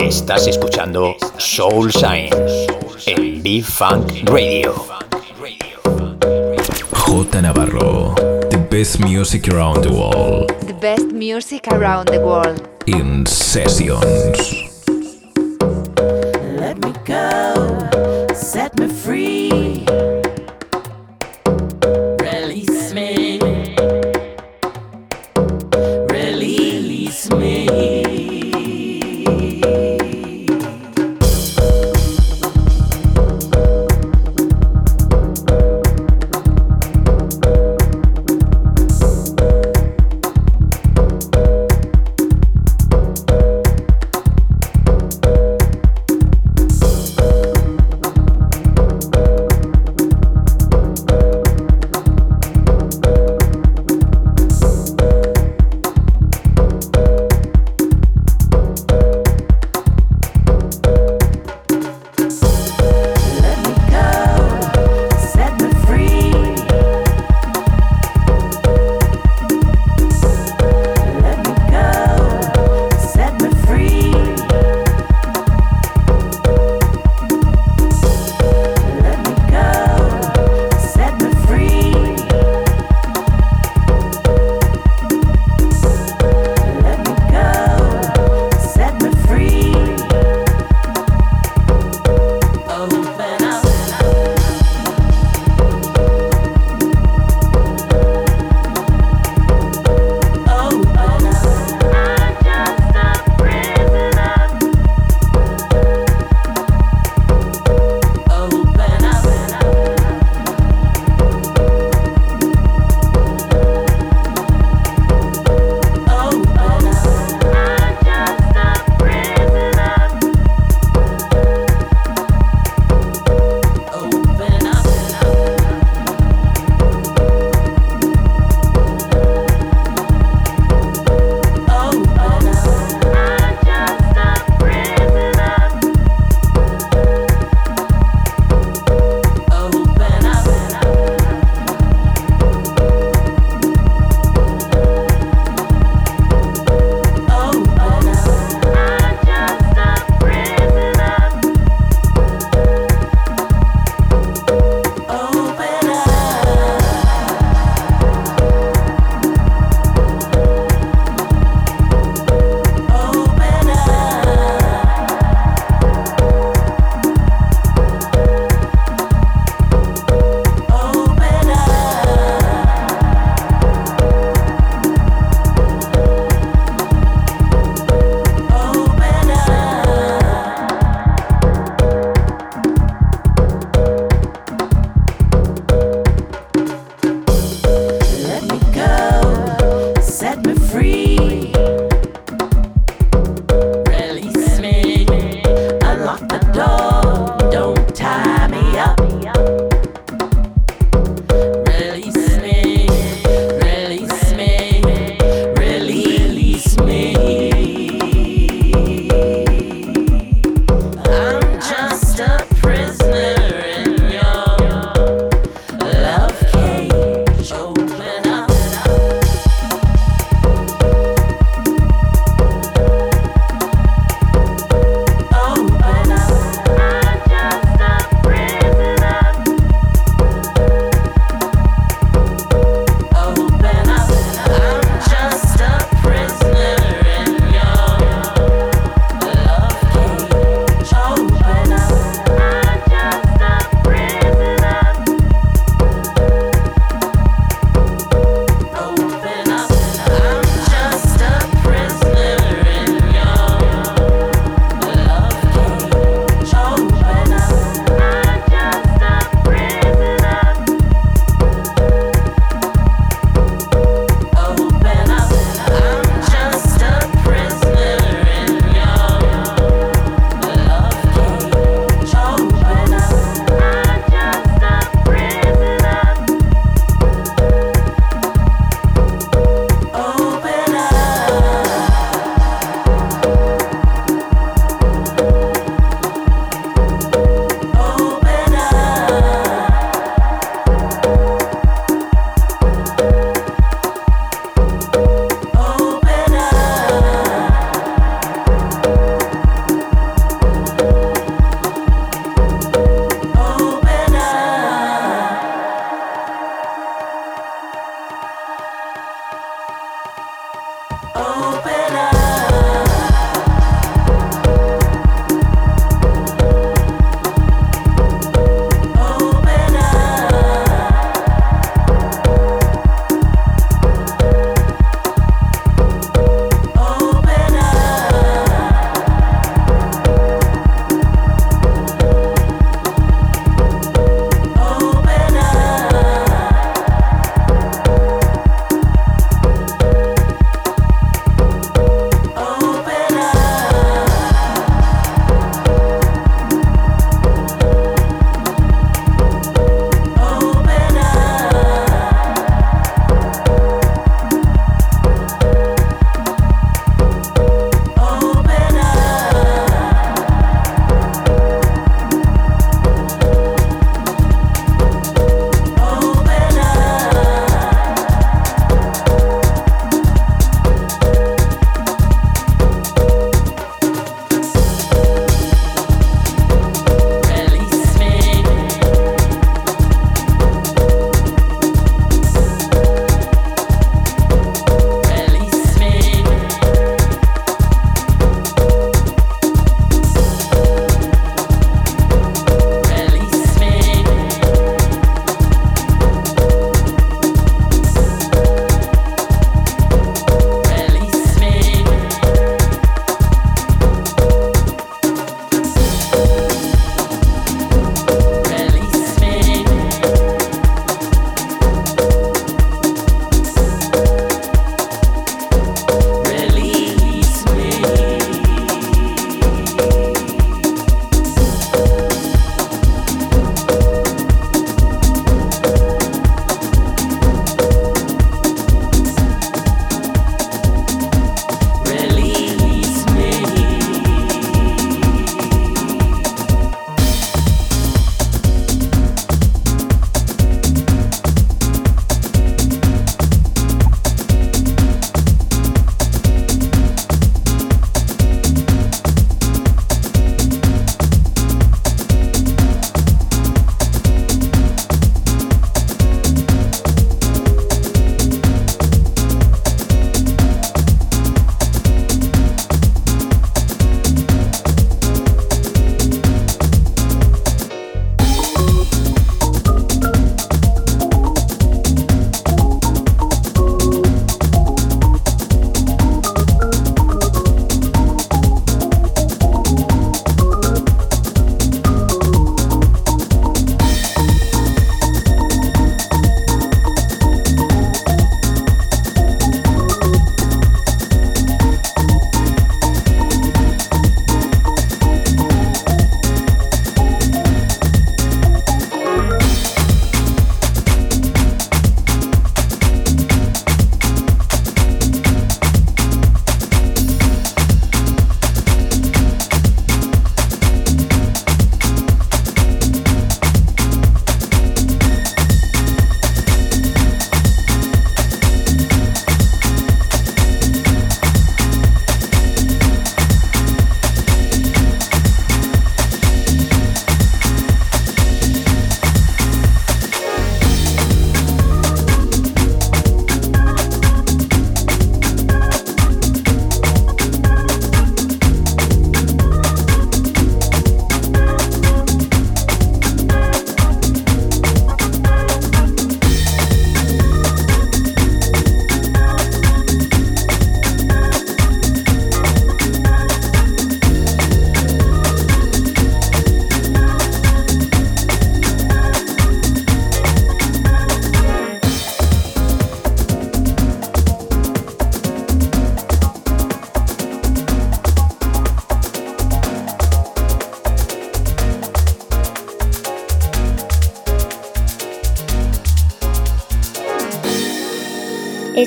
Estás escuchando Soul Science en B-Funk Radio. J Navarro, the best music around the world. The best music around the world. In sessions.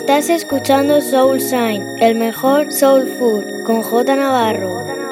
Estás escuchando Soul Sign, el mejor soul food, con J Navarro.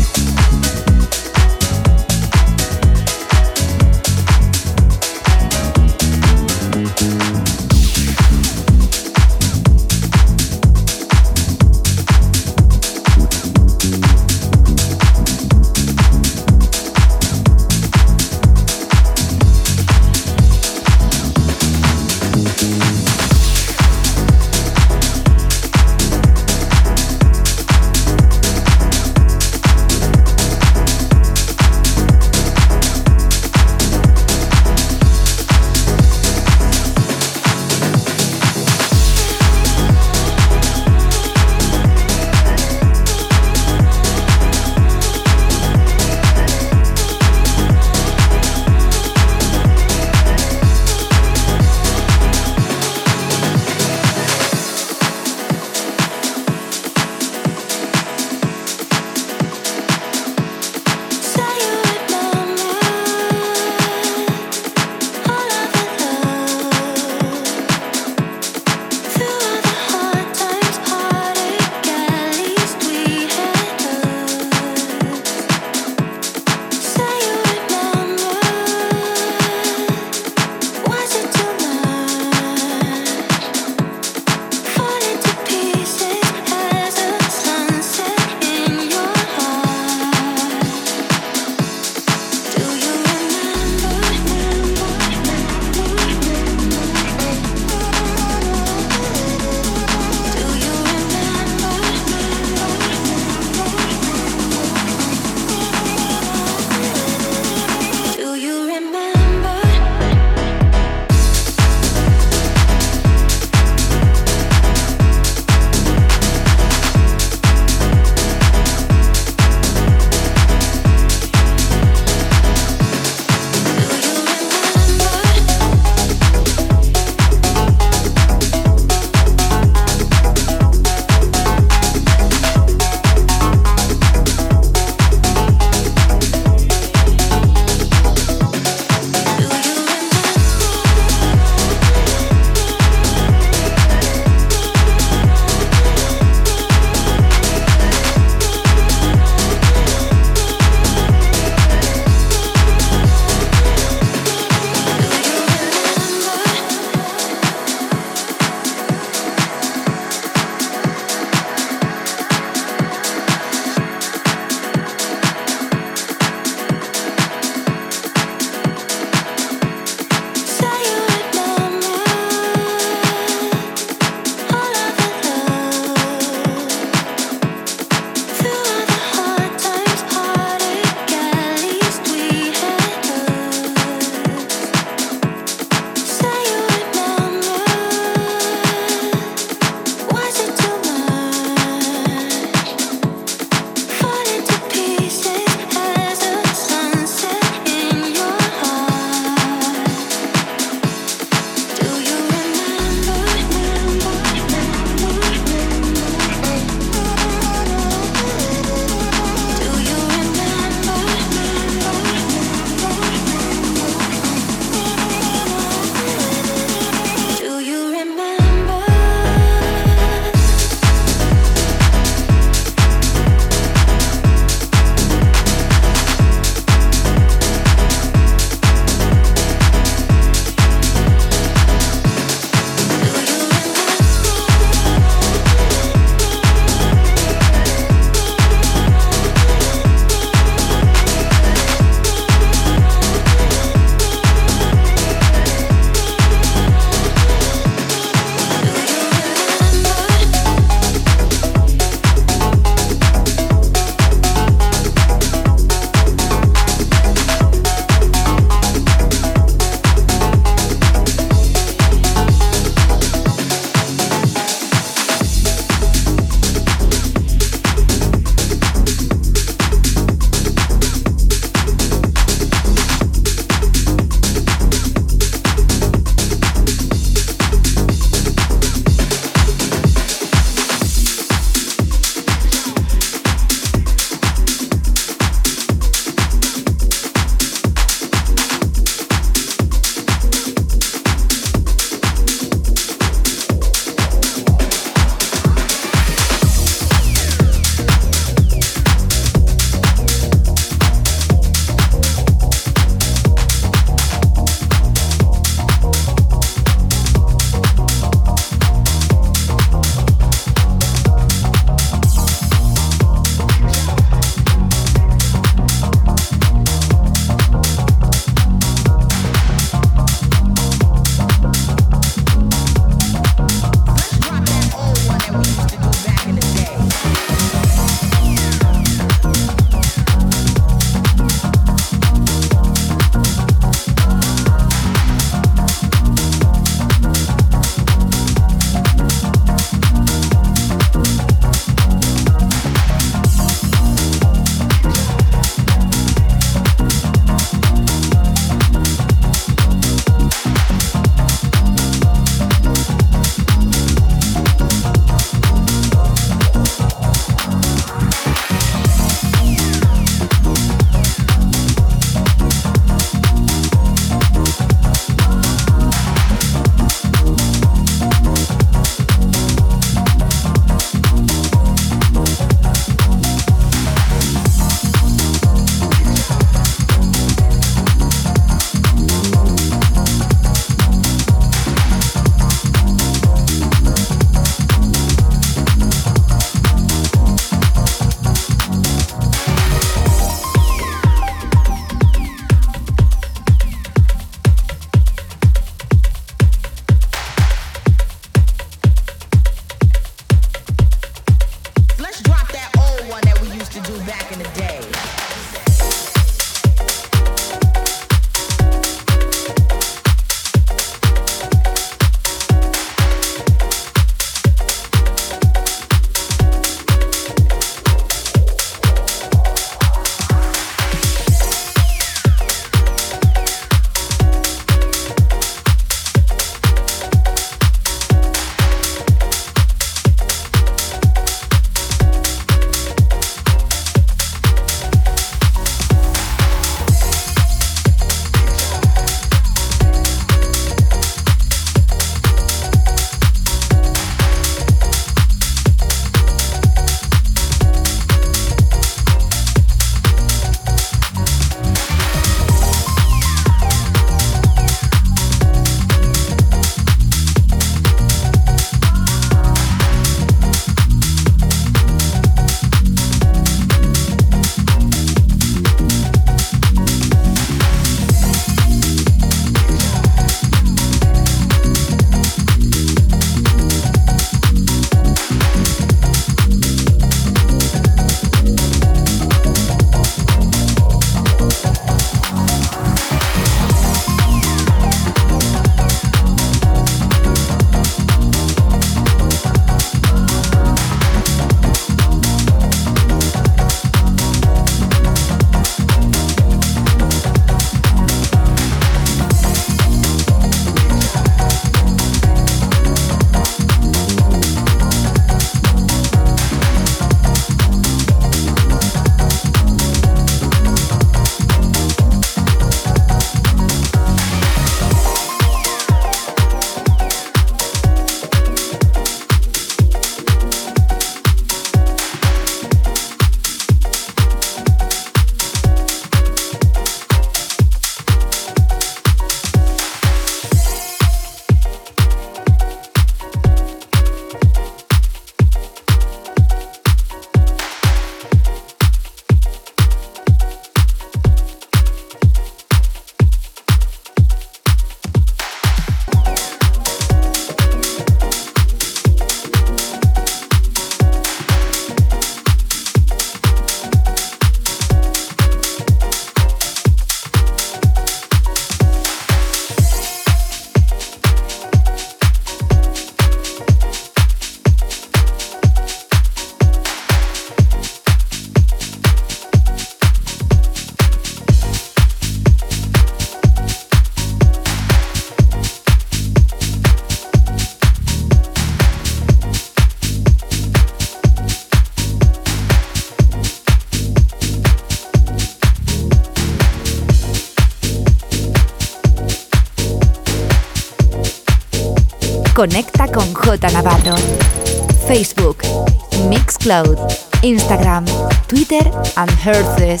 Instagram, Twitter and Herces.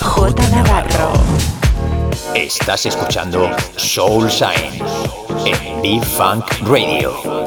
J. Navarro. Estás escuchando Soul Sign en B-Funk Radio.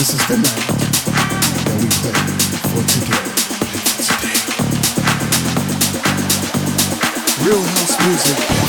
This is the night that we play for today. Real house music.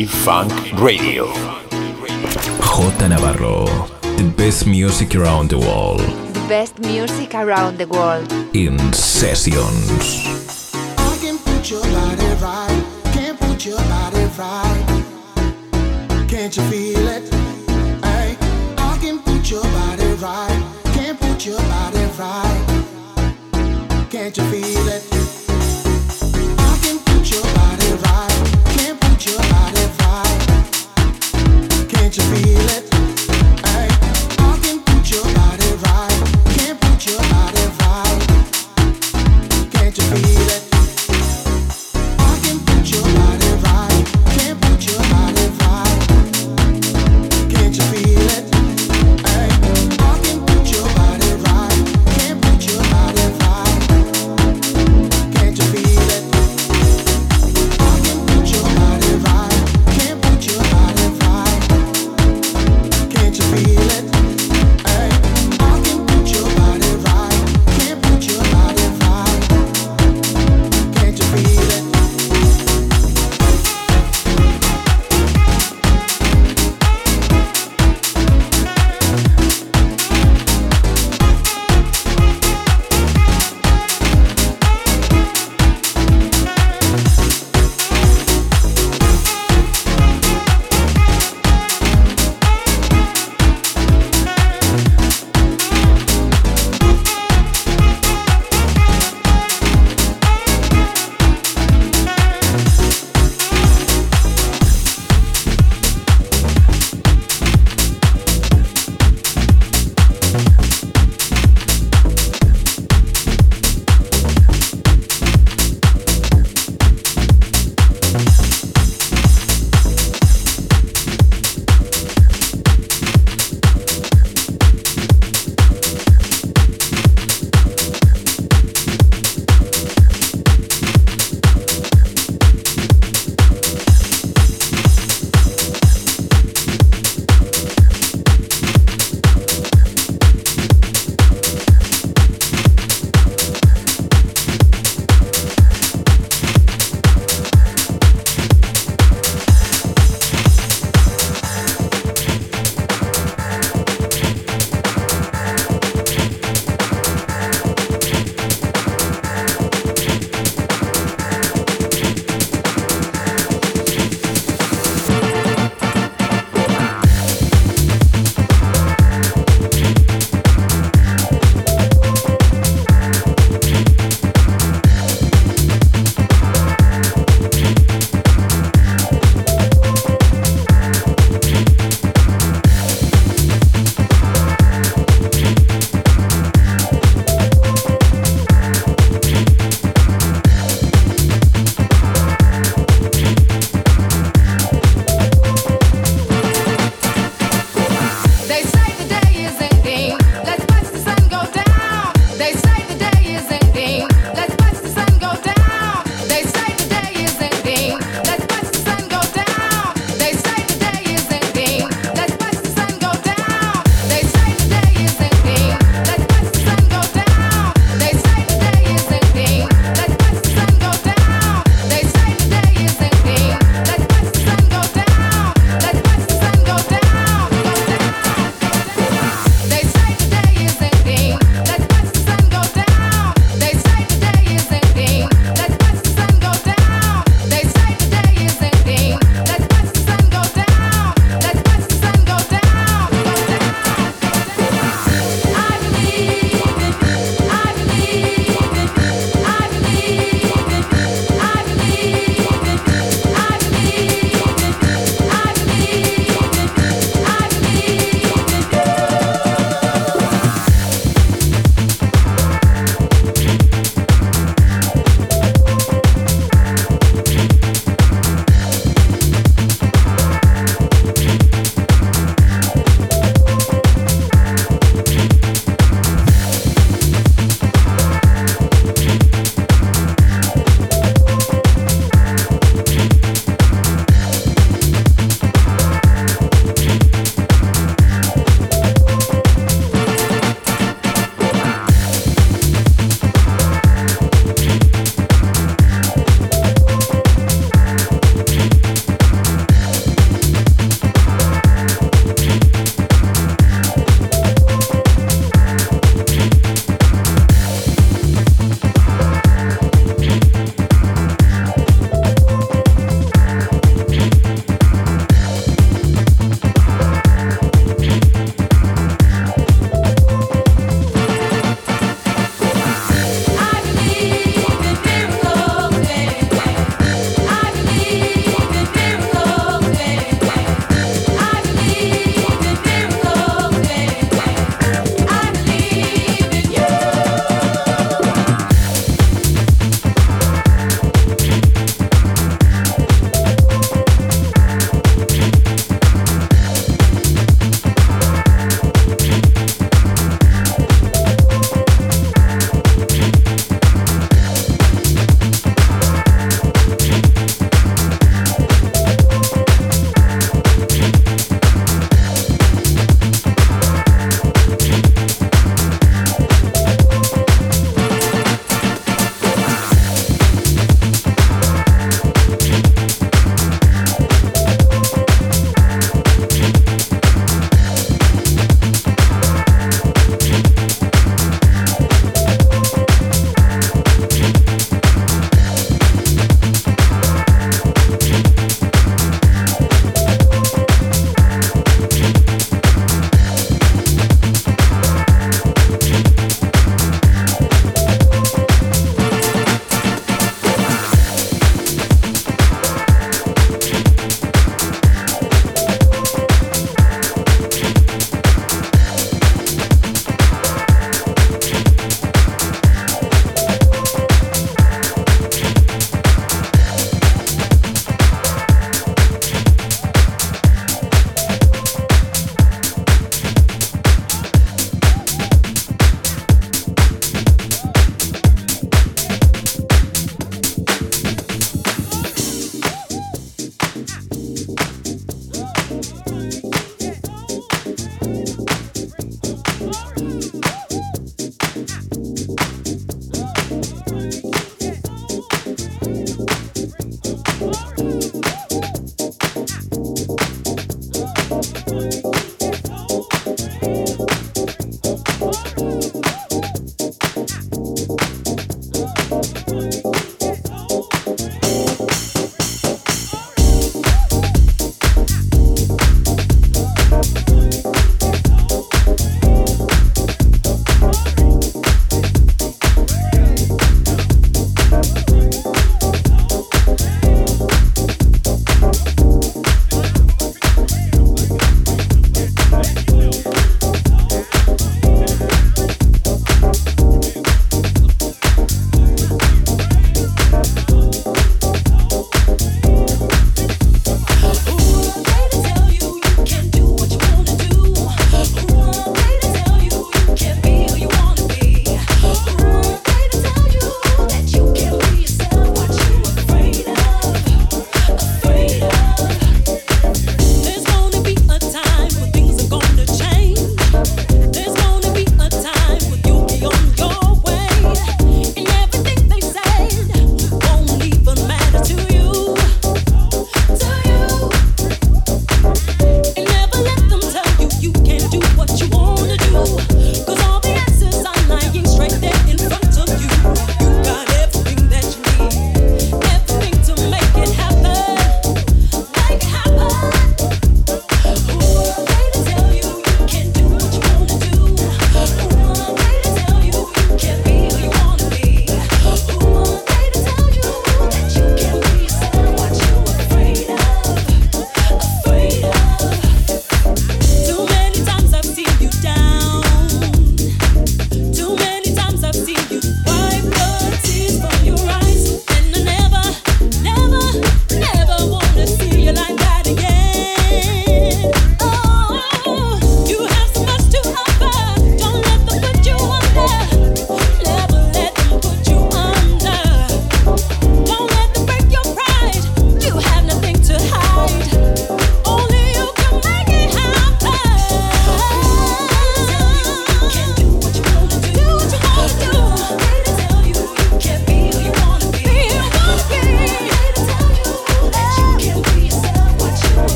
En BE FUNK Radio. J Navarro, the best music around the world The best music around the world. in sessions. I can put your body right. Can't put your body right. Can't you feel it? Hey, I can put your body right. Can't put your body right. Can't you feel it?